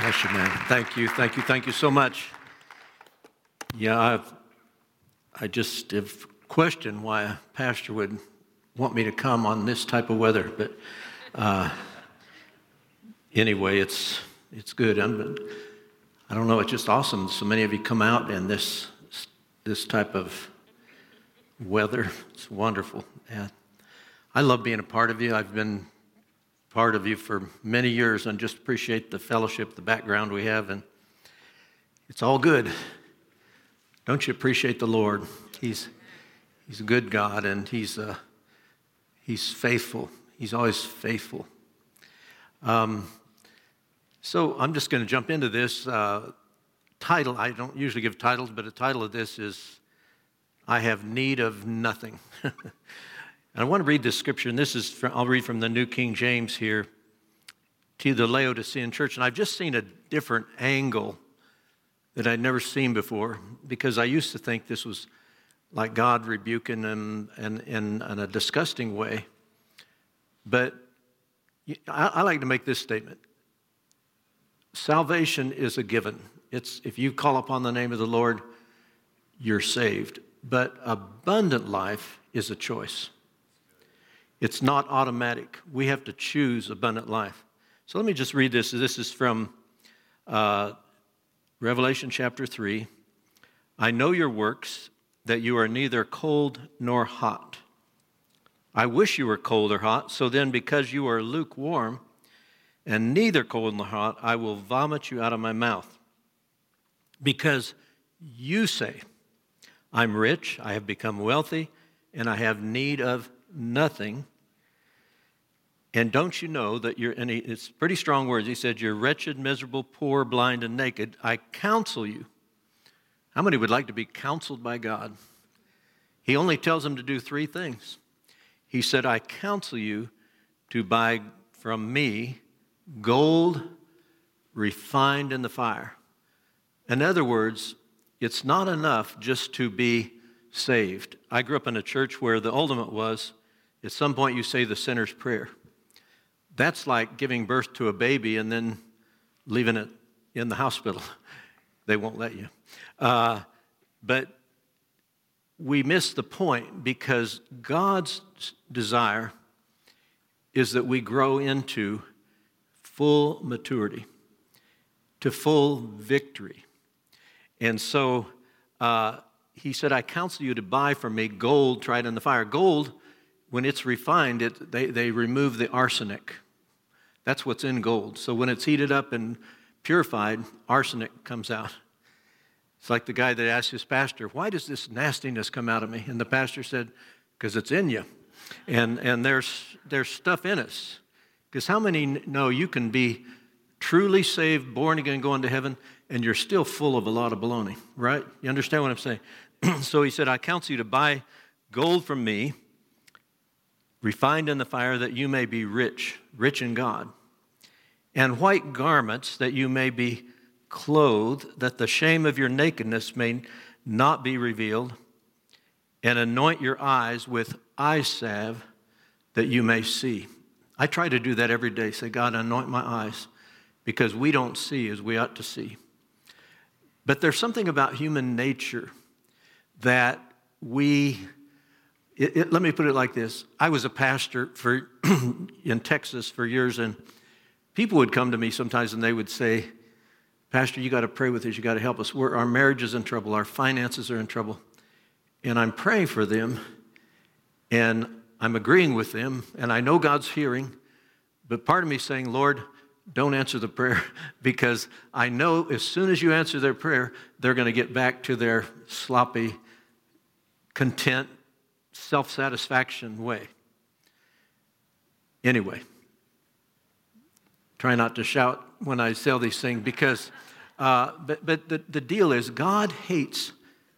Bless you, man. Thank you, thank you, thank you so much. Yeah, I've, I just have questioned why a pastor would want me to come on this type of weather, but uh, anyway, it's it's good. I'm, I don't know. It's just awesome. So many of you come out in this this type of weather. It's wonderful. Yeah, I love being a part of you. I've been part of you for many years and just appreciate the fellowship, the background we have, and it's all good. Don't you appreciate the Lord? He's, he's a good God and he's, uh, he's faithful. He's always faithful. Um, so I'm just going to jump into this uh, title. I don't usually give titles, but the title of this is I Have Need of Nothing. And I want to read this scripture, and this is, from, I'll read from the New King James here to the Laodicean church. And I've just seen a different angle that I'd never seen before because I used to think this was like God rebuking them in, in, in a disgusting way. But I, I like to make this statement salvation is a given. It's, if you call upon the name of the Lord, you're saved. But abundant life is a choice. It's not automatic. We have to choose abundant life. So let me just read this. This is from uh, Revelation chapter 3. I know your works, that you are neither cold nor hot. I wish you were cold or hot, so then, because you are lukewarm and neither cold nor hot, I will vomit you out of my mouth. Because you say, I'm rich, I have become wealthy, and I have need of nothing. And don't you know that you're, and he, it's pretty strong words. He said, You're wretched, miserable, poor, blind, and naked. I counsel you. How many would like to be counseled by God? He only tells them to do three things. He said, I counsel you to buy from me gold refined in the fire. In other words, it's not enough just to be saved. I grew up in a church where the ultimate was at some point you say the sinner's prayer. That's like giving birth to a baby and then leaving it in the hospital. they won't let you. Uh, but we miss the point because God's desire is that we grow into full maturity, to full victory. And so uh, he said, I counsel you to buy from me gold tried in the fire. Gold when it's refined, it, they, they remove the arsenic. That's what's in gold. So when it's heated up and purified, arsenic comes out. It's like the guy that asked his pastor, Why does this nastiness come out of me? And the pastor said, Because it's in you. And, and there's, there's stuff in us. Because how many know you can be truly saved, born again, going to heaven, and you're still full of a lot of baloney, right? You understand what I'm saying? so he said, I counsel you to buy gold from me refined in the fire that you may be rich, rich in God, and white garments that you may be clothed, that the shame of your nakedness may not be revealed, and anoint your eyes with eye salve that you may see. I try to do that every day. Say, God, anoint my eyes because we don't see as we ought to see. But there's something about human nature that we it, it, let me put it like this I was a pastor for, in Texas for years, and people would come to me sometimes and they would say, Pastor, you got to pray with us. You got to help us. We're, our marriage is in trouble. Our finances are in trouble. And I'm praying for them, and I'm agreeing with them, and I know God's hearing, but part of me saying, Lord, don't answer the prayer because I know as soon as you answer their prayer, they're going to get back to their sloppy, content, self satisfaction way. Anyway, try not to shout when I say these things because, uh, but, but the, the deal is God hates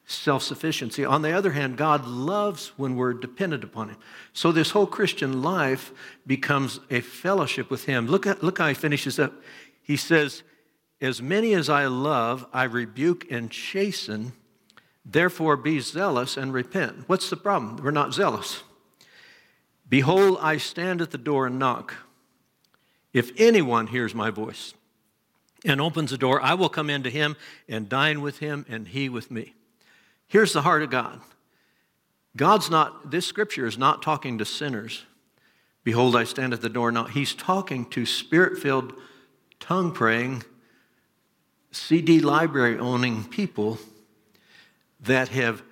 self sufficiency. On the other hand, God loves when we're dependent upon Him. So this whole Christian life becomes a fellowship with Him. Look, at, look how He finishes up. He says, As many as I love, I rebuke and chasten. Therefore, be zealous and repent. What's the problem? We're not zealous. Behold, I stand at the door and knock. If anyone hears my voice and opens the door, I will come into him and dine with him and he with me. Here's the heart of God. God's not, this scripture is not talking to sinners. Behold, I stand at the door now. He's talking to spirit filled, tongue praying, CD library owning people that have,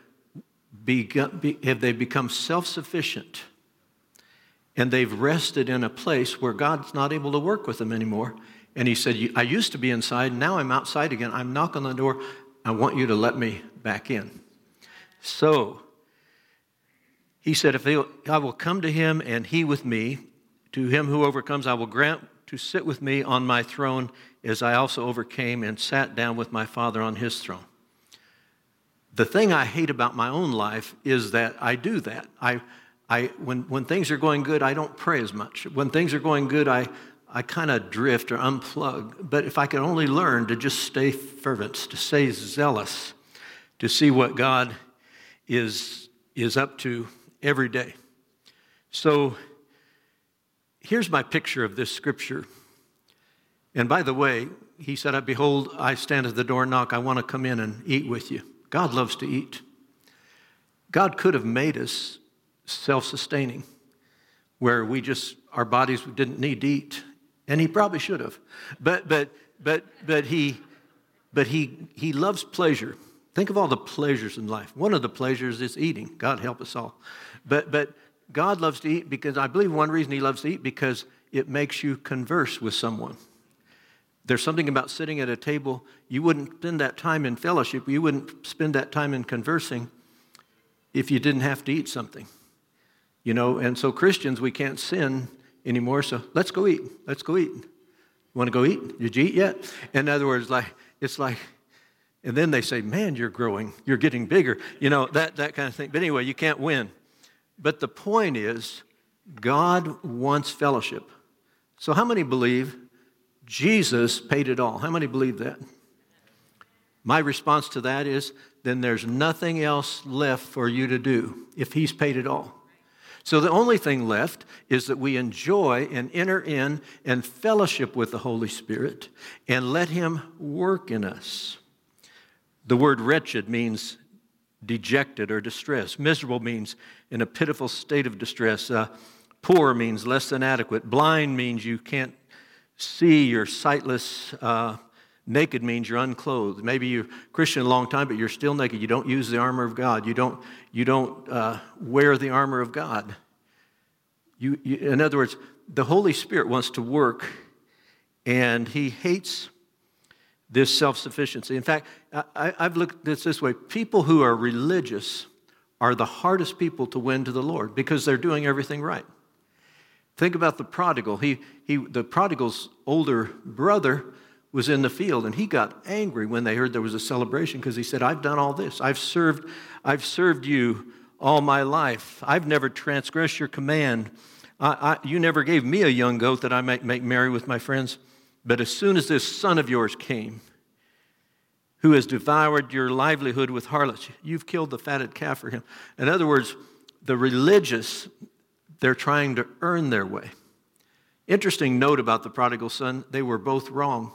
begun, be, have they become self sufficient and they've rested in a place where God's not able to work with them anymore. And he said, I used to be inside, now I'm outside again. I'm knocking on the door. I want you to let me back in. So he said, If I will come to him and he with me, to him who overcomes, I will grant to sit with me on my throne as I also overcame and sat down with my Father on his throne. The thing I hate about my own life is that I do that. I, I, when, when things are going good, I don't pray as much. When things are going good, I, I kind of drift or unplug. But if I could only learn to just stay fervent, to stay zealous, to see what God is, is up to every day. So here's my picture of this scripture. And by the way, he said, behold, I stand at the door and knock. I want to come in and eat with you. God loves to eat. God could have made us self sustaining, where we just, our bodies didn't need to eat. And he probably should have. But, but, but, but, he, but he, he loves pleasure. Think of all the pleasures in life. One of the pleasures is eating. God help us all. But, but God loves to eat because I believe one reason he loves to eat because it makes you converse with someone. There's something about sitting at a table, you wouldn't spend that time in fellowship, you wouldn't spend that time in conversing if you didn't have to eat something. You know, and so Christians, we can't sin anymore, so let's go eat. Let's go eat. You want to go eat? Did you eat yet? In other words, like it's like, and then they say, Man, you're growing, you're getting bigger, you know, that, that kind of thing. But anyway, you can't win. But the point is, God wants fellowship. So, how many believe Jesus paid it all? How many believe that? My response to that is then there's nothing else left for you to do if He's paid it all. So, the only thing left is that we enjoy and enter in and fellowship with the Holy Spirit and let Him work in us. The word wretched means dejected or distressed. Miserable means in a pitiful state of distress. Uh, poor means less than adequate. Blind means you can't see, you're sightless. Uh, naked means you're unclothed. Maybe you're Christian a long time, but you're still naked. You don't use the armor of God. You don't, you don't uh, wear the armor of God. You, you, in other words, the Holy Spirit wants to work, and He hates this self sufficiency. In fact, I, have looked at this this way people who are religious are the hardest people to win to the Lord because they're doing everything right. Think about the prodigal. He, he, the prodigal's older brother was in the field and he got angry when they heard there was a celebration because he said, I've done all this. I've served, I've served you all my life. I've never transgressed your command. I, I, you never gave me a young goat that I might make merry with my friends. But as soon as this son of yours came, who has devoured your livelihood with harlots, you've killed the fatted calf for him. In other words, the religious, they're trying to earn their way. Interesting note about the prodigal son they were both wrong.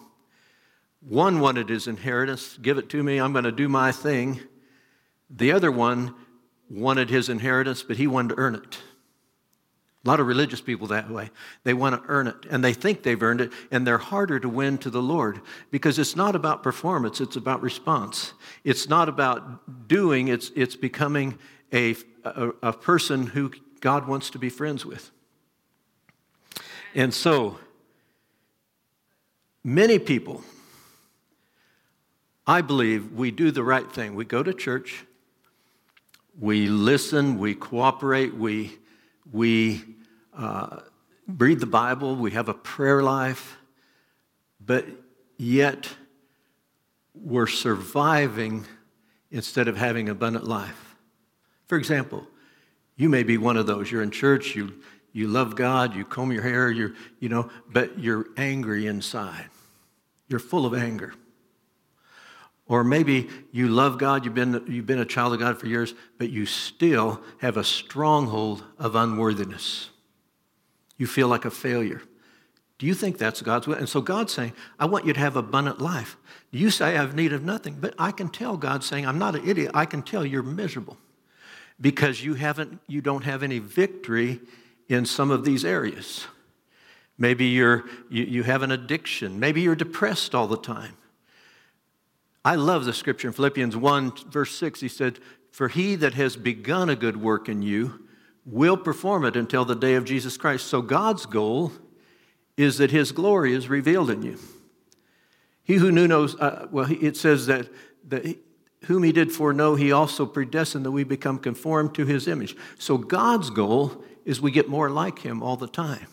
One wanted his inheritance, give it to me, I'm going to do my thing. The other one wanted his inheritance, but he wanted to earn it. A lot of religious people that way. They want to earn it, and they think they've earned it, and they're harder to win to the Lord because it's not about performance, it's about response. It's not about doing, it's, it's becoming a, a, a person who God wants to be friends with. And so, many people, I believe, we do the right thing. We go to church, we listen, we cooperate, we we uh, read the Bible, we have a prayer life, but yet we're surviving instead of having abundant life. For example, you may be one of those. You're in church, you, you love God, you comb your hair, you're, you know, but you're angry inside. You're full of anger. Or maybe you love God, you've been, you've been a child of God for years, but you still have a stronghold of unworthiness. You feel like a failure. Do you think that's God's will? And so God's saying, I want you to have abundant life. You say I have need of nothing, but I can tell God's saying, I'm not an idiot. I can tell you're miserable because you haven't you don't have any victory in some of these areas. Maybe you're you, you have an addiction. Maybe you're depressed all the time. I love the scripture in Philippians 1, verse 6. He said, For he that has begun a good work in you will perform it until the day of Jesus Christ. So God's goal is that his glory is revealed in you. He who knew knows, uh, well, it says that, that whom he did foreknow, he also predestined that we become conformed to his image. So God's goal is we get more like him all the time.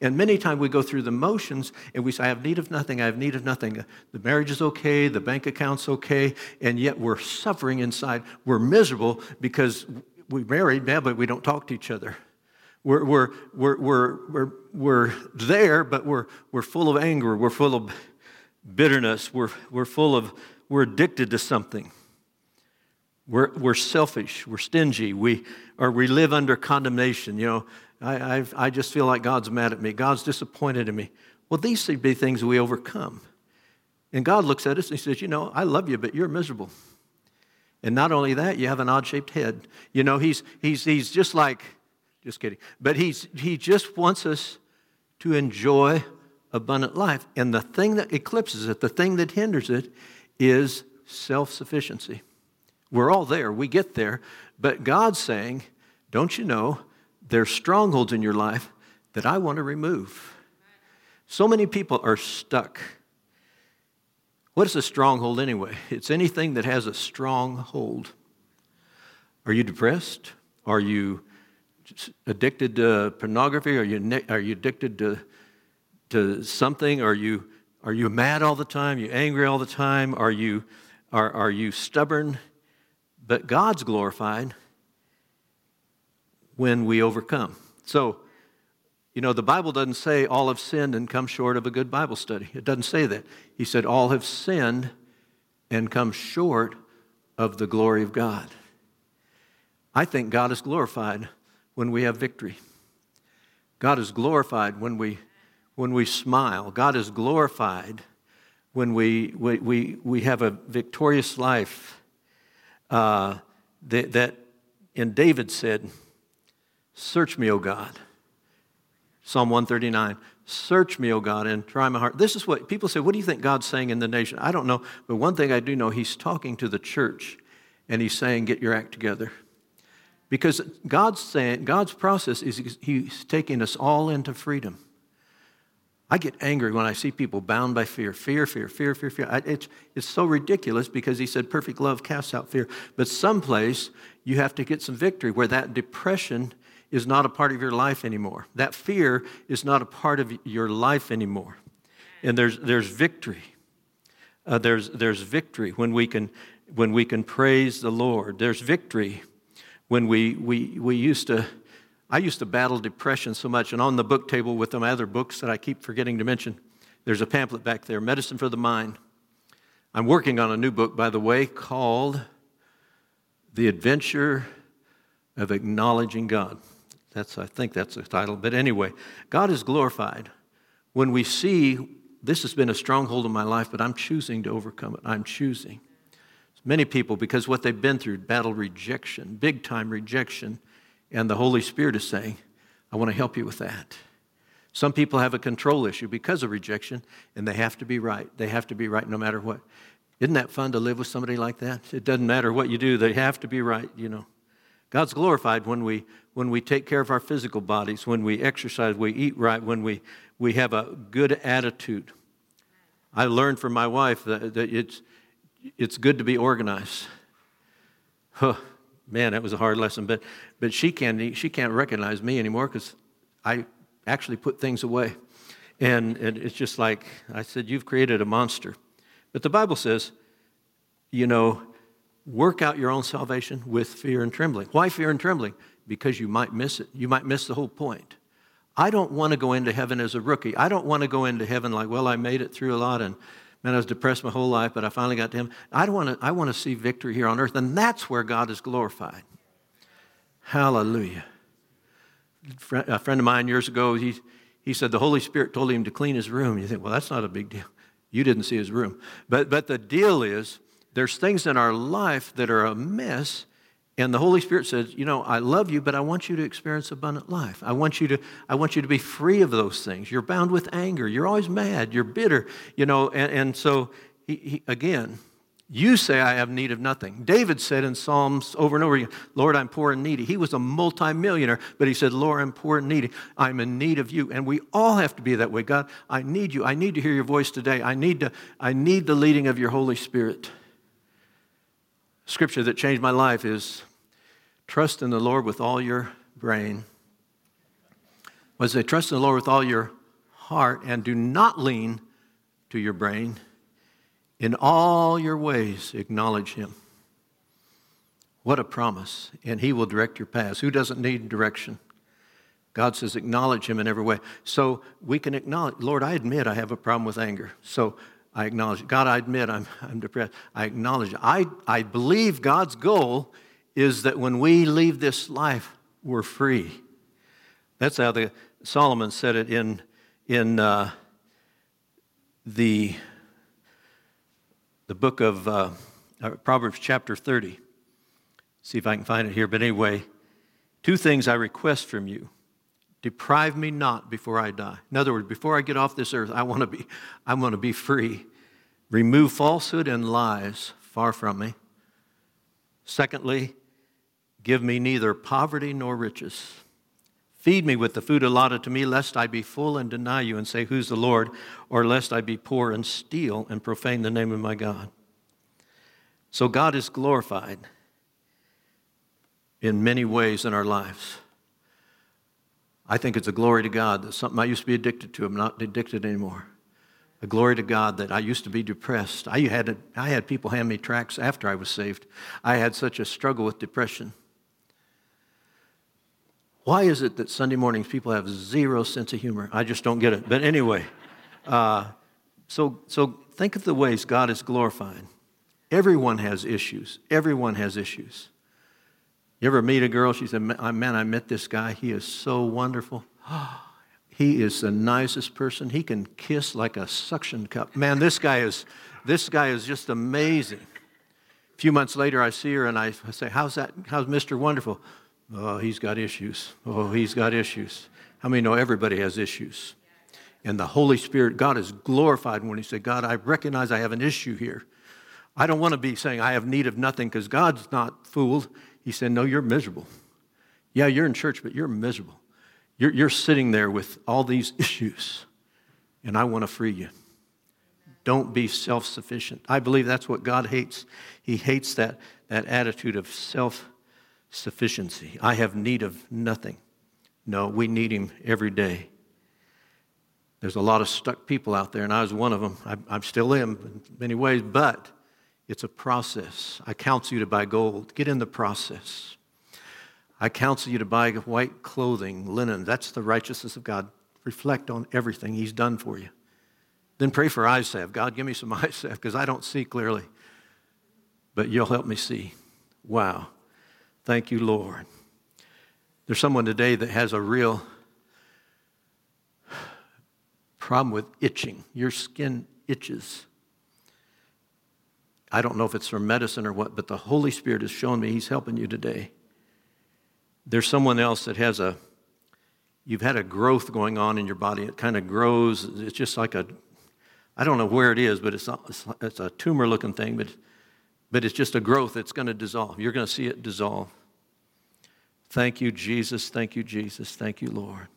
And many times we go through the motions and we say, I have need of nothing, I have need of nothing. The marriage is okay, the bank account's okay, and yet we're suffering inside. We're miserable because we married, yeah, but we don't talk to each other. We're, we're, we're, we're, we're, we're there, but we're, we're full of anger. We're full of bitterness. We're, we're full of, we're addicted to something. We're, we're selfish. We're stingy. We, or we live under condemnation. You know, I, I've, I just feel like God's mad at me. God's disappointed in me. Well, these should be things we overcome. And God looks at us and He says, You know, I love you, but you're miserable. And not only that, you have an odd shaped head. You know, he's, he's, he's just like just kidding. But he's, he just wants us to enjoy abundant life. And the thing that eclipses it, the thing that hinders it, is self sufficiency. We're all there, we get there. But God's saying, don't you know, there's strongholds in your life that I want to remove. So many people are stuck. What is a stronghold anyway? It's anything that has a strong hold. Are you depressed? Are you addicted to pornography? Are you, are you addicted to, to something? Are you, are you mad all the time? Are you angry all the time? Are you, are, are you stubborn? But God's glorified when we overcome. So, you know, the Bible doesn't say all have sinned and come short of a good Bible study. It doesn't say that. He said all have sinned and come short of the glory of God. I think God is glorified when we have victory. God is glorified when we, when we smile. God is glorified when we, we, we, we have a victorious life. Uh, that, that, and David said, Search me, O God. Psalm 139. Search me, O God, and try my heart. This is what people say, What do you think God's saying in the nation? I don't know, but one thing I do know, He's talking to the church and He's saying, Get your act together. Because God's saying, God's process is He's taking us all into freedom. I get angry when I see people bound by fear. Fear, fear, fear, fear, fear. It's, it's so ridiculous because He said perfect love casts out fear. But someplace you have to get some victory where that depression is not a part of your life anymore. That fear is not a part of your life anymore. And there's, there's victory. Uh, there's, there's victory when we, can, when we can praise the Lord. There's victory when we, we, we used to, I used to battle depression so much, and on the book table with some other books that I keep forgetting to mention, there's a pamphlet back there, Medicine for the Mind. I'm working on a new book, by the way, called The Adventure of Acknowledging God. That's, I think that's the title. But anyway, God is glorified when we see this has been a stronghold in my life, but I'm choosing to overcome it. I'm choosing. Many people, because what they've been through, battle rejection, big time rejection, and the Holy Spirit is saying, I want to help you with that. Some people have a control issue because of rejection, and they have to be right. They have to be right no matter what. Isn't that fun to live with somebody like that? It doesn't matter what you do, they have to be right, you know. God's glorified when we, when we take care of our physical bodies, when we exercise, we eat right, when we, we have a good attitude. I learned from my wife that, that it's, it's good to be organized. Huh, man, that was a hard lesson. But, but she, can't, she can't recognize me anymore because I actually put things away. And, and it's just like I said, You've created a monster. But the Bible says, you know, work out your own salvation with fear and trembling. Why fear and trembling? Because you might miss it. You might miss the whole point. I don't want to go into heaven as a rookie. I don't want to go into heaven like, well, I made it through a lot and Man, I was depressed my whole life, but I finally got to Him. I want to, I want to see victory here on earth, and that's where God is glorified. Hallelujah. A friend of mine years ago, he, he said the Holy Spirit told him to clean his room. You think, well, that's not a big deal. You didn't see his room. But, but the deal is, there's things in our life that are a mess, and the Holy Spirit says, you know, I love you, but I want you to experience abundant life. I want you to, I want you to be free of those things. You're bound with anger. You're always mad. You're bitter, you know, and, and so he, he, again, you say, I have need of nothing. David said in Psalms over and over again, Lord, I'm poor and needy. He was a multimillionaire, but he said, Lord, I'm poor and needy. I'm in need of you. And we all have to be that way. God, I need you. I need to hear your voice today. I need, to, I need the leading of your Holy Spirit. Scripture that changed my life is trust in the Lord with all your brain. Was say, trust in the Lord with all your heart and do not lean to your brain in all your ways, acknowledge him. What a promise. And he will direct your paths. Who doesn't need direction? God says, acknowledge him in every way. So we can acknowledge, Lord, I admit I have a problem with anger. So I acknowledge, God, I admit I'm, I'm depressed. I acknowledge. I, I believe God's goal is that when we leave this life, we're free. That's how the, Solomon said it in, in uh, the the book of uh, uh, Proverbs, chapter 30. See if I can find it here. But anyway, two things I request from you deprive me not before I die. In other words, before I get off this earth, I want to be, I want to be free. Remove falsehood and lies far from me. Secondly, give me neither poverty nor riches. Feed me with the food allotted to me, lest I be full and deny you and say, Who's the Lord? Or lest I be poor and steal and profane the name of my God. So God is glorified in many ways in our lives. I think it's a glory to God that something I used to be addicted to, I'm not addicted anymore. A glory to God that I used to be depressed. I had, I had people hand me tracts after I was saved. I had such a struggle with depression. Why is it that Sunday mornings people have zero sense of humor? I just don't get it. But anyway, uh, so, so think of the ways God is glorified. Everyone has issues. Everyone has issues. You ever meet a girl? She said, Man, I met this guy. He is so wonderful. He is the nicest person. He can kiss like a suction cup. Man, this guy is, this guy is just amazing. A few months later, I see her and I say, How's that? How's Mr. Wonderful? Oh, he's got issues. Oh, he's got issues. How many know everybody has issues? And the Holy Spirit, God is glorified when He said, God, I recognize I have an issue here. I don't want to be saying I have need of nothing because God's not fooled. He said, No, you're miserable. Yeah, you're in church, but you're miserable. You're, you're sitting there with all these issues, and I want to free you. Don't be self sufficient. I believe that's what God hates. He hates that, that attitude of self sufficiency. I have need of nothing. No, we need Him every day. There's a lot of stuck people out there, and I was one of them. I, am still am in many ways, but it's a process. I counsel you to buy gold. Get in the process. I counsel you to buy white clothing, linen. That's the righteousness of God. Reflect on everything He's done for you. Then pray for salve. God, give me some salve because I don't see clearly. But you'll help me see. Wow. Thank you, Lord. There's someone today that has a real problem with itching. Your skin itches. I don't know if it's from medicine or what, but the Holy Spirit has shown me He's helping you today. There's someone else that has a, you've had a growth going on in your body. It kind of grows. It's just like a, I don't know where it is, but it's a, it's a tumor looking thing, but, but it's just a growth that's going to dissolve. You're going to see it dissolve. Thank you, Jesus. Thank you, Jesus. Thank you, Lord.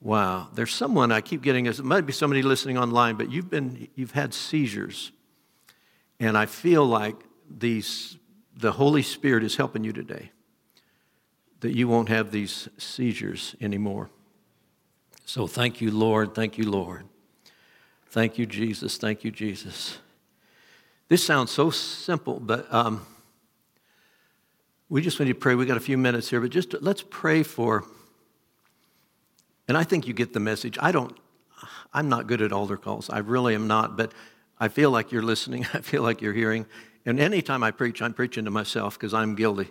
Wow. There's someone I keep getting, as it might be somebody listening online, but you've been, you've had seizures. And I feel like these, the Holy Spirit is helping you today, that you won't have these seizures anymore. So thank you, Lord. Thank you, Lord. Thank you, Jesus. Thank you, Jesus. This sounds so simple, but um, we just need to pray. We got a few minutes here, but just let's pray for. And I think you get the message. I don't. I'm not good at altar calls. I really am not, but I feel like you're listening. I feel like you're hearing. And anytime I preach, I'm preaching to myself because I'm guilty.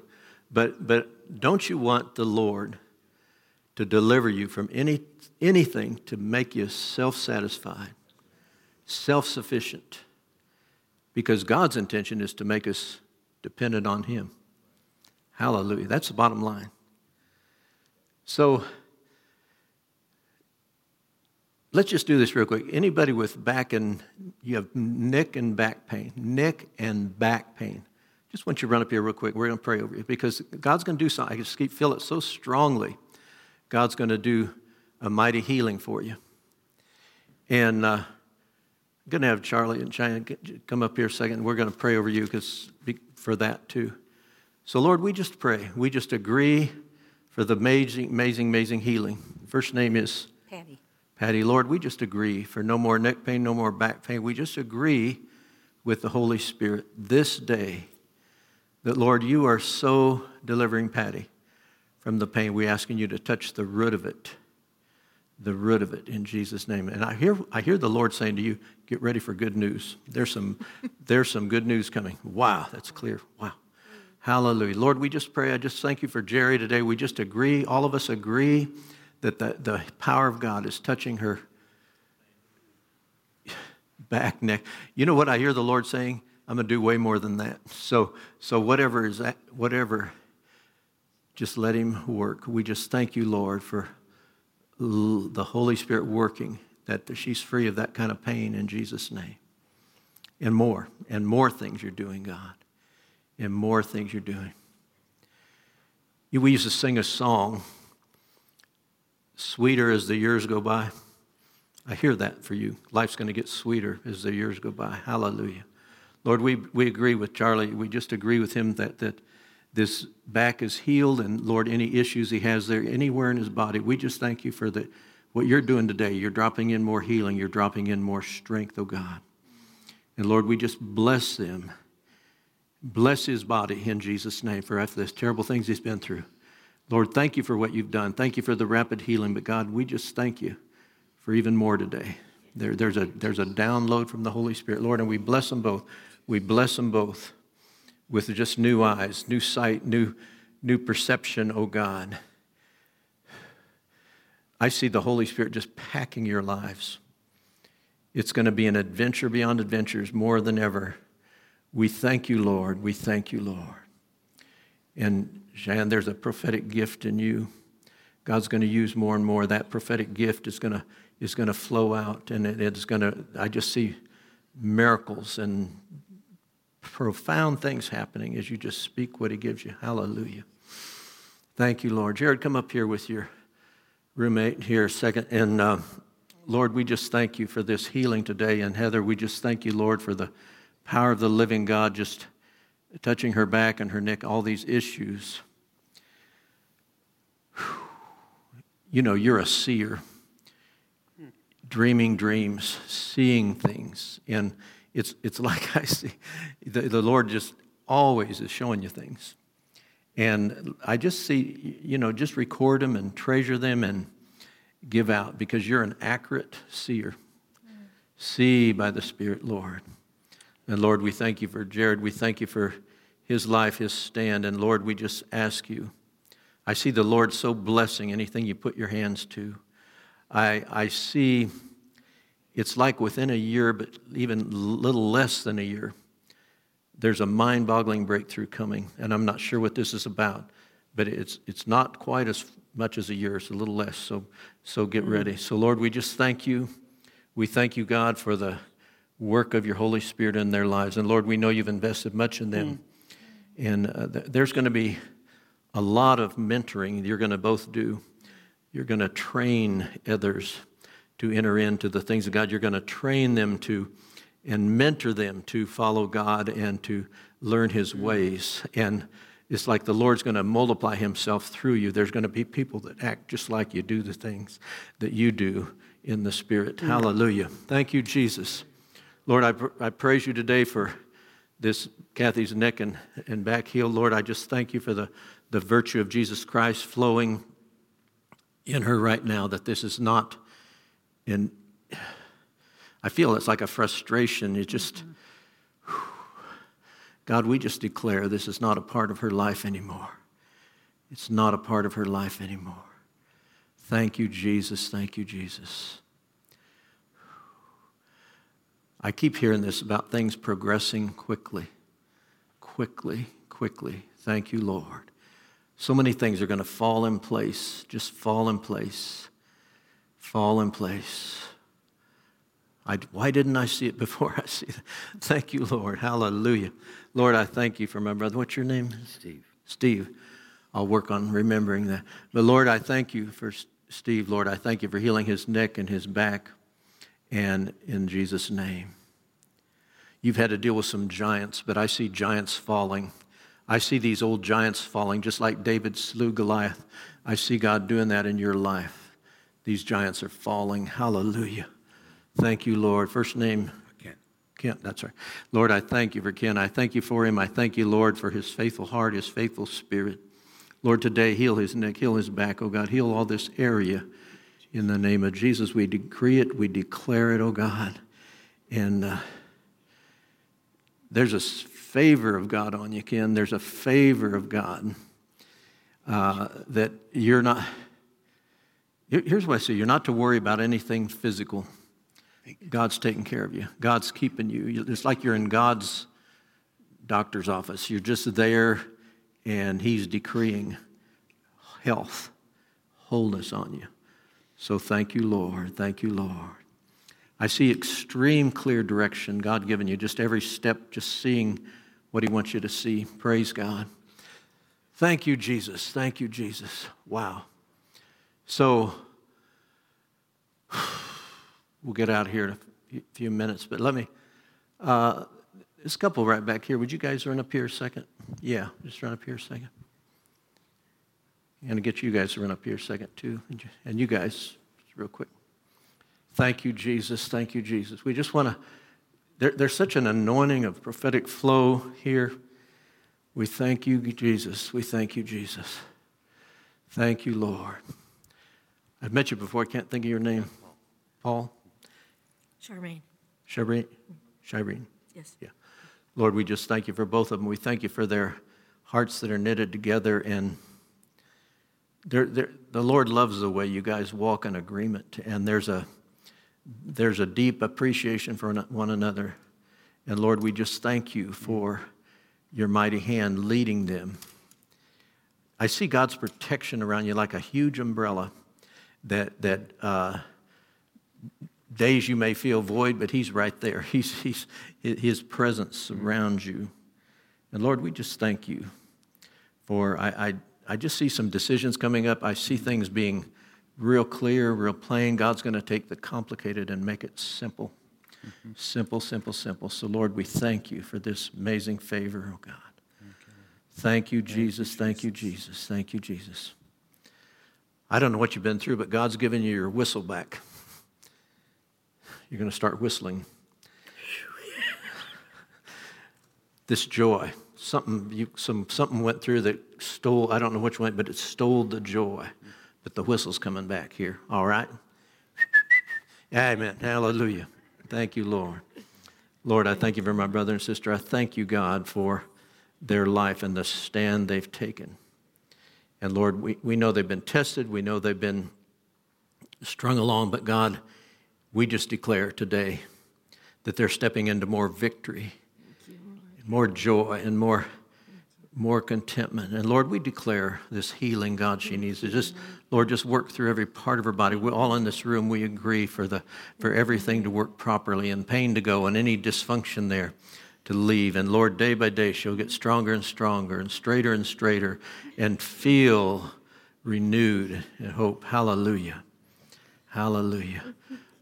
But but don't you want the Lord to deliver you from any, anything to make you self satisfied, self sufficient. Because God's intention is to make us dependent on Him. Hallelujah. That's the bottom line. So, let's just do this real quick. Anybody with back and you have neck and back pain, neck and back pain. Just want you to run up here real quick. We're going to pray over you because God's going to do something. I just keep feel it so strongly. God's going to do a mighty healing for you. And uh, I'm going to have Charlie and China come up here a second. We're going to pray over you because for that too. So, Lord, we just pray. We just agree for the amazing, amazing, amazing healing. First name is Patty. Patty, Lord, we just agree for no more neck pain, no more back pain. We just agree with the Holy Spirit this day that, Lord, you are so delivering Patty from the pain. We're asking you to touch the root of it, the root of it in Jesus' name. And I hear, I hear the Lord saying to you, get ready for good news. There's some, there's some good news coming. Wow, that's clear. Wow. Hallelujah. Lord, we just pray. I just thank you for Jerry today. We just agree, all of us agree that the, the power of God is touching her back, neck. You know what I hear the Lord saying? I'm going to do way more than that. So, so whatever is that, whatever, just let Him work. We just thank you, Lord, for the Holy Spirit working, that she's free of that kind of pain in Jesus' name. And more, and more things you're doing, God and more things you're doing. We used to sing a song, Sweeter as the years go by. I hear that for you. Life's going to get sweeter as the years go by. Hallelujah. Lord, we, we agree with Charlie. We just agree with him that, that this back is healed, and Lord, any issues he has there, anywhere in his body, we just thank you for the, what you're doing today. You're dropping in more healing, you're dropping in more strength, oh God. And Lord, we just bless them Bless his body in Jesus' name for after this terrible things he's been through. Lord, thank you for what you've done. Thank you for the rapid healing. But God, we just thank you for even more today. There, there's, a, there's a download from the Holy Spirit, Lord, and we bless them both. We bless them both with just new eyes, new sight, new, new perception, oh God. I see the Holy Spirit just packing your lives. It's going to be an adventure beyond adventures more than ever. We thank you, Lord. We thank you, Lord. And Jan, there's a prophetic gift in you. God's going to use more and more. That prophetic gift is going to is going to flow out, and it, it's going to. I just see miracles and profound things happening as you just speak what He gives you. Hallelujah. Thank you, Lord. Jared, come up here with your roommate here second. And uh, Lord, we just thank you for this healing today. And Heather, we just thank you, Lord, for the power of the living God just touching her back and her neck, all these issues. You know, you're a seer, dreaming dreams, seeing things. And it's, it's like I see the, the Lord just always is showing you things. And I just see, you know, just record them and treasure them and give out because you're an accurate seer. Mm. See by the Spirit, Lord. And Lord, we thank you for Jared. We thank you for his life, his stand. And Lord, we just ask you. I see the Lord so blessing anything you put your hands to. I, I see it's like within a year, but even a little less than a year, there's a mind boggling breakthrough coming. And I'm not sure what this is about, but it's, it's not quite as much as a year, it's a little less. So, so get mm-hmm. ready. So, Lord, we just thank you. We thank you, God, for the work of your Holy Spirit in their lives. And Lord, we know you've invested much in them. Mm. And uh, th- there's going to be a lot of mentoring you're going to both do. You're going to train others to enter into the things of God. You're going to train them to and mentor them to follow God and to learn His mm. ways. And it's like the Lord's going to multiply Himself through you. There's going to be people that act just like you do the things that you do in the Spirit. Mm. Hallelujah. Thank you, Jesus. Lord, I, I praise you today for this Kathy's neck and, and back heel. Lord, I just thank you for the, the virtue of Jesus Christ flowing in her right now, that this is not in, I feel it's like a frustration. It just, God, we just declare this is not a part of her life anymore. It's not a part of her life anymore. Thank you, Jesus. Thank you, Jesus. I keep hearing this about things progressing quickly, quickly, quickly. Thank you, Lord. So many things are going to fall in place, just fall in place, fall in place. I, why didn't I see it before I see it? Thank you, Lord. Hallelujah. Lord, I thank you for my brother. What's your name? Steve. Steve. I'll work on remembering that. But Lord, I thank you for Steve. Lord, I thank you for healing his neck and his back. And in Jesus' name. You've had to deal with some giants, but I see giants falling. I see these old giants falling, just like David slew Goliath. I see God doing that in your life. These giants are falling. Hallelujah. Thank you, Lord. First name? Kent. Kent, that's right. Lord, I thank you for Kent. I thank you for him. I thank you, Lord, for his faithful heart, his faithful spirit. Lord, today heal his neck, heal his back, oh God, heal all this area. In the name of Jesus, we decree it, we declare it, oh God. And uh, there's a favor of God on you, Ken. There's a favor of God uh, that you're not. Here's what I say you're not to worry about anything physical. God's taking care of you, God's keeping you. It's like you're in God's doctor's office. You're just there, and He's decreeing health, wholeness on you. So thank you, Lord. Thank you, Lord. I see extreme clear direction, God giving you just every step, just seeing what He wants you to see. Praise God. Thank you, Jesus. Thank you, Jesus. Wow. So, we'll get out here in a few minutes, but let me. Uh, this couple right back here, would you guys run up here a second? Yeah, just run up here a second. I'm going to get you guys to run up here a second, too. And you guys, real quick. Thank you, Jesus. Thank you, Jesus. We just want to, there, there's such an anointing of prophetic flow here. We thank you, Jesus. We thank you, Jesus. Thank you, Lord. I've met you before. I can't think of your name. Paul? Charmaine. Charmaine? Charmaine? Yes. Yeah. Lord, we just thank you for both of them. We thank you for their hearts that are knitted together and they're, they're, the Lord loves the way you guys walk in agreement, and there's a there's a deep appreciation for one another. And Lord, we just thank you for your mighty hand leading them. I see God's protection around you like a huge umbrella that, that uh, days you may feel void, but He's right there. He's, he's, his presence surrounds you. And Lord, we just thank you for, I, I, I just see some decisions coming up. I see things being real clear, real plain. God's going to take the complicated and make it simple. Mm-hmm. Simple, simple, simple. So, Lord, we thank you for this amazing favor, oh God. Thank you, Jesus. Thank you, Jesus. Thank you, Jesus. I don't know what you've been through, but God's given you your whistle back. You're going to start whistling. this joy, something, you, some, something went through that stole, I don't know which one, but it stole the joy. But the whistle's coming back here, all right? Amen. Hallelujah. Thank you, Lord. Lord, I thank you for my brother and sister. I thank you, God, for their life and the stand they've taken. And Lord, we, we know they've been tested, we know they've been strung along, but God, we just declare today that they're stepping into more victory, more joy, and more more contentment. And Lord, we declare this healing, God, she needs to just, Lord, just work through every part of her body. We're all in this room, we agree for, the, for everything to work properly and pain to go and any dysfunction there to leave. And Lord, day by day, she'll get stronger and stronger and straighter and straighter and feel renewed in hope. Hallelujah. Hallelujah.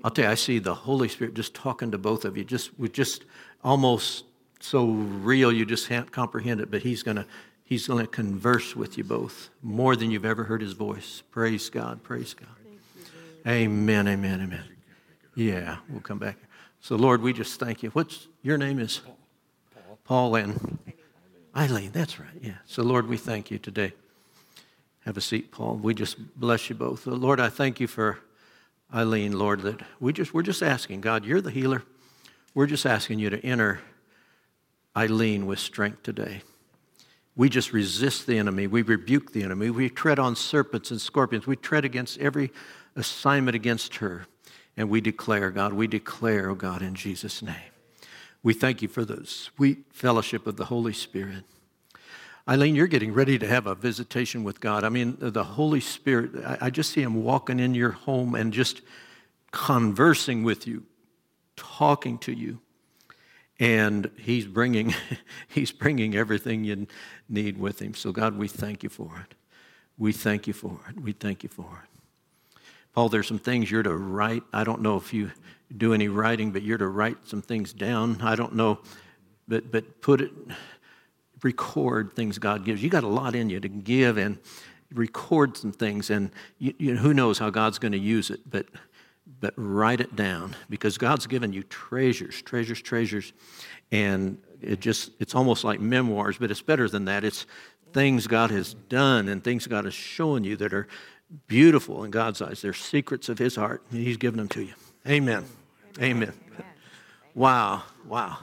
I'll tell you, I see the Holy Spirit just talking to both of you, just with just almost so real you just can't comprehend it, but he's going to he's going to converse with you both more than you've ever heard his voice. Praise God. Praise God. Amen. Amen. Amen. Yeah, we'll come back. So Lord, we just thank you. What's your name is Paul, Paul and Eileen. That's right. Yeah. So Lord, we thank you today. Have a seat, Paul. We just bless you both. Uh, Lord, I thank you for Eileen, Lord, that we just we're just asking, God, you're the healer. We're just asking you to enter Eileen with strength today. We just resist the enemy. We rebuke the enemy. We tread on serpents and scorpions. We tread against every assignment against her. And we declare, God, we declare, oh God, in Jesus' name. We thank you for the sweet fellowship of the Holy Spirit. Eileen, you're getting ready to have a visitation with God. I mean, the Holy Spirit, I, just see Him walking in your home and just conversing with you, talking to you. And He's bringing, he's bringing everything you need with Him. So, God, we thank you for it. We thank you for it. We thank you for it. Paul, there's some things you're to write. I don't know if you do any writing, but you're to write some things down. I don't know, but, but put it, record things God gives. You got a lot in you to give and record some things, and you, you who knows how God's going to use it, but, but write it down because God's given you treasures, treasures, treasures, and it just, it's almost like memoirs, but it's better than that. It's things God has done and things God has shown you that are beautiful in God's eyes. They're secrets of His heart, and He's given them to you. Amen. Amen. Amen. Wow. Wow.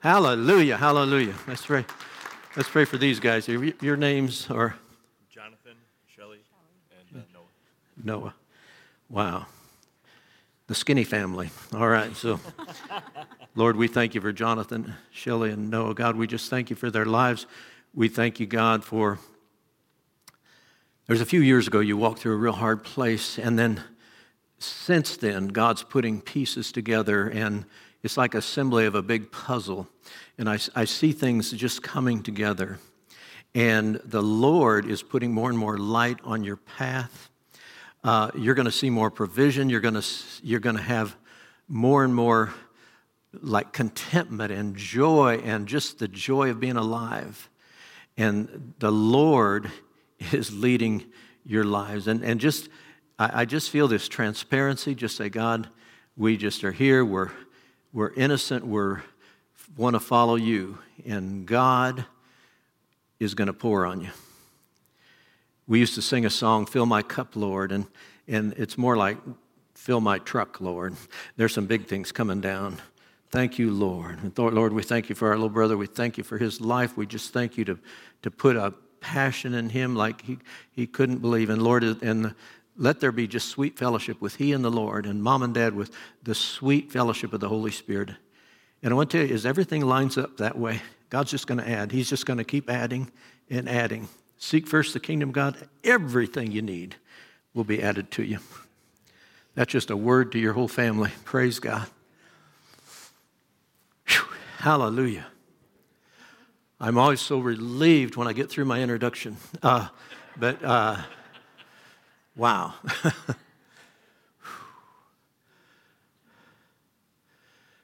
Hallelujah. Hallelujah. Let's pray. Let's pray for these guys. Your, your names are Jonathan, Shelley, and uh, Noah. Noah. Wow. The skinny family. All right. So, Lord, we thank you for Jonathan, Shelley, and Noah. God, we just thank you for their lives. We thank you, God, for. There's a few years ago you walked through a real hard place, and then since then, God's putting pieces together, and it's like assembly of a big puzzle. And I, I see things just coming together. And the Lord is putting more and more light on your path. Uh, you're going to see more provision. You're going to you're to have more and more like contentment and joy and just the joy of being alive. And the Lord is leading your lives. And, and just I, I just feel this transparency. Just say, God, we just are here. We're, we're innocent. We're want to follow you. And God is going to pour on you. We used to sing a song, Fill My Cup, Lord, and, and it's more like, Fill my truck, Lord. There's some big things coming down. Thank you, Lord. And Lord, we thank you for our little brother. We thank you for his life. We just thank you to, to put a passion in him like he, he couldn't believe. And Lord, and let there be just sweet fellowship with he and the Lord, and mom and dad with the sweet fellowship of the Holy Spirit. And I want to tell you, as everything lines up that way, God's just going to add. He's just going to keep adding and adding. Seek first the kingdom of God. Everything you need will be added to you. That's just a word to your whole family. Praise God. Whew. Hallelujah. I'm always so relieved when I get through my introduction. Uh, but uh, Wow.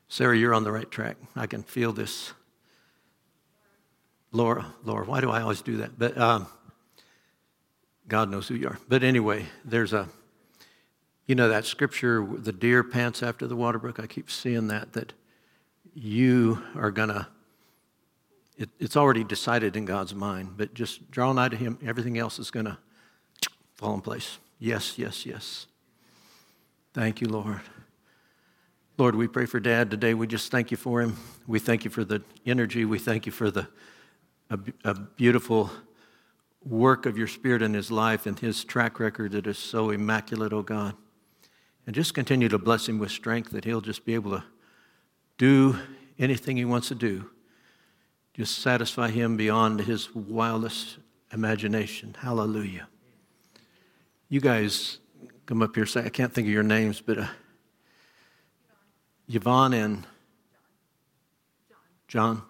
Sarah, you're on the right track. I can feel this. Laura, Laura, why do I always do that? But um, God knows who you are. But anyway, there's a, you know, that scripture, the deer pants after the water brook. I keep seeing that, that you are going to, it, it's already decided in God's mind, but just draw nigh to Him. Everything else is going to fall in place. Yes, yes, yes. Thank you, Lord. Lord, we pray for Dad today. We just thank you for him. We thank you for the energy. We thank you for the a, a beautiful work of your Spirit in his life and his track record that is so immaculate, oh God. And just continue to bless him with strength that he'll just be able to do anything he wants to do. Just satisfy him beyond his wildest imagination. Hallelujah. You guys come up here. Say, I can't think of your names, but uh, Yvonne and John.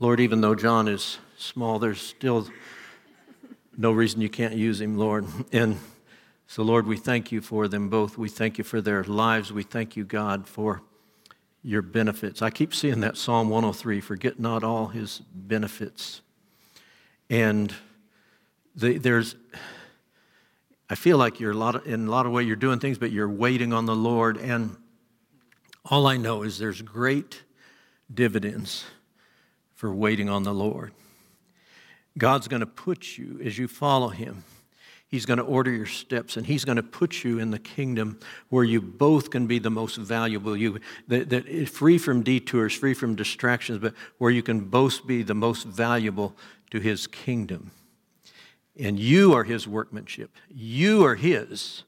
Lord, even though John is small, there's still no reason you can't use him, Lord. And so, Lord, we thank you for them both. We thank you for their lives. We thank you, God, for your benefits. I keep seeing that Psalm 103 forget not all his benefits. And the, there's, I feel like you're a lot of, in a lot of way you're doing things, but you're waiting on the Lord. And all I know is there's great dividends for waiting on the Lord. God's going to put you as you follow Him. He's going to order your steps and he's going to put you in the kingdom where you both can be the most valuable. You that, that free from detours, free from distractions, but where you can both be the most valuable to his kingdom. And you are his workmanship. You are his,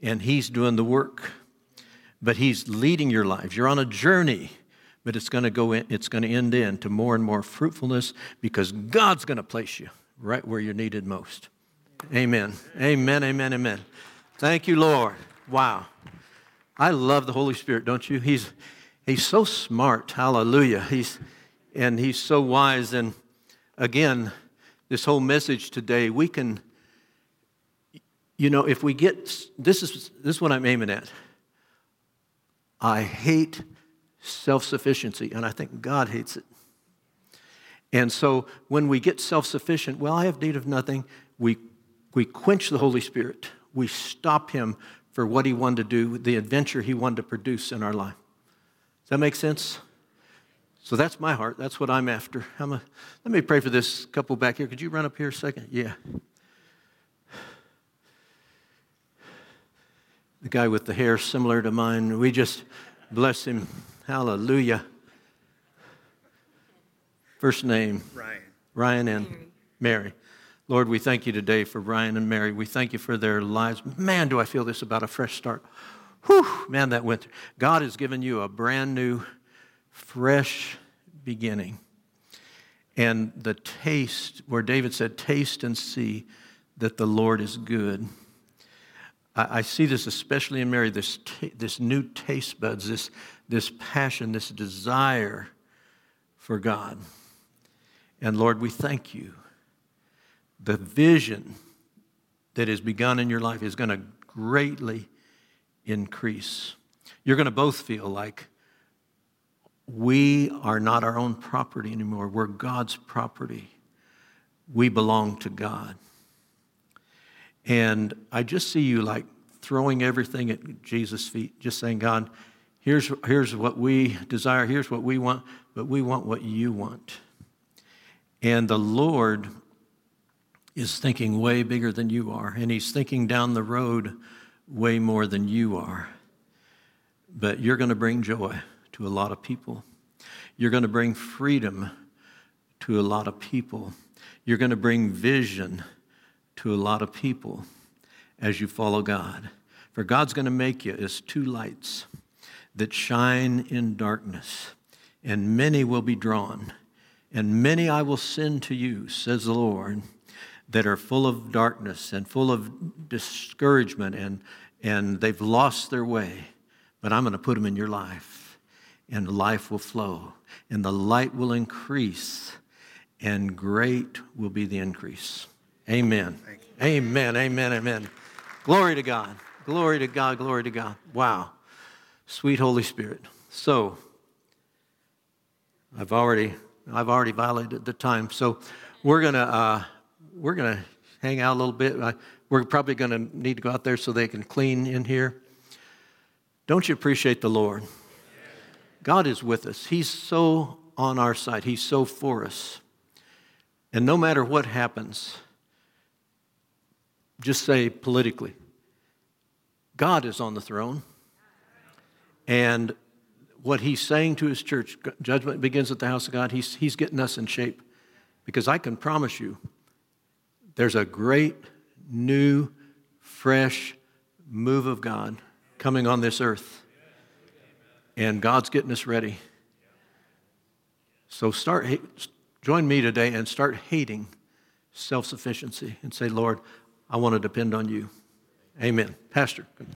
and he's doing the work. But he's leading your lives. You're on a journey, but it's going to go in, it's going to end in to more and more fruitfulness because God's going to place you right where you're needed most. Amen. Amen. Amen. Amen. Thank you, Lord. Wow. I love the Holy Spirit, don't you? He's he's so smart. Hallelujah. He's and he's so wise and again, this whole message today, we can you know, if we get this is this is what I'm aiming at. I hate self-sufficiency and I think God hates it. And so when we get self-sufficient, well, I have need of nothing, we we quench the Holy Spirit. We stop him for what he wanted to do, the adventure he wanted to produce in our life. Does that make sense? So that's my heart. That's what I'm after. I'm a, let me pray for this couple back here. Could you run up here a second? Yeah. The guy with the hair similar to mine, we just bless him. Hallelujah. First name Ryan. Ryan and Mary. Mary. Lord, we thank you today for Ryan and Mary. We thank you for their lives. Man, do I feel this about a fresh start. Whew, man, that went. God has given you a brand new, fresh beginning. And the taste, where David said, Taste and see that the Lord is good. I, I see this especially in Mary, this, t- this new taste buds, this, this passion, this desire for God. And Lord, we thank you the vision that has begun in your life is going to greatly increase. You're going to both feel like we are not our own property anymore. We're God's property. We belong to God. And I just see you like throwing everything at Jesus' feet, just saying, God, here's, here's what we desire, here's what we want, but we want what you want. And the Lord is thinking way bigger than you are, and he's thinking down the road way more than you are. But you're going to bring joy to a lot of people. You're going to bring freedom to a lot of people. You're going to bring vision to a lot of people as you follow God. For God's going to make you as two lights that shine in darkness, and many will be drawn, and many I will send to you, says the Lord that are full of darkness and full of discouragement and, and they've lost their way. But I'm going to put them in your life, and life will flow, and the light will increase, and great will be the increase. Amen. Amen. Amen. Amen. Glory to God. Glory to God. Glory to God. Wow. Sweet Holy Spirit. So, I've already I've already violated the time. So, we're to uh, we're to hang out a little bit. we're probably to need to go out there so they can clean in here. Don't you appreciate the Lord? God is with us. He's so on our side, He's so for us. And no matter what happens, just say politically, God is on the throne. And what he's saying to his church, judgment begins at the house of God, he's, he's getting us in shape. Because I can promise you, there's a great, new, fresh move of God coming on this earth. And God's getting us ready. So start join me today and start hating self-sufficiency and say, Lord, I want to depend on you. Amen. Pastor.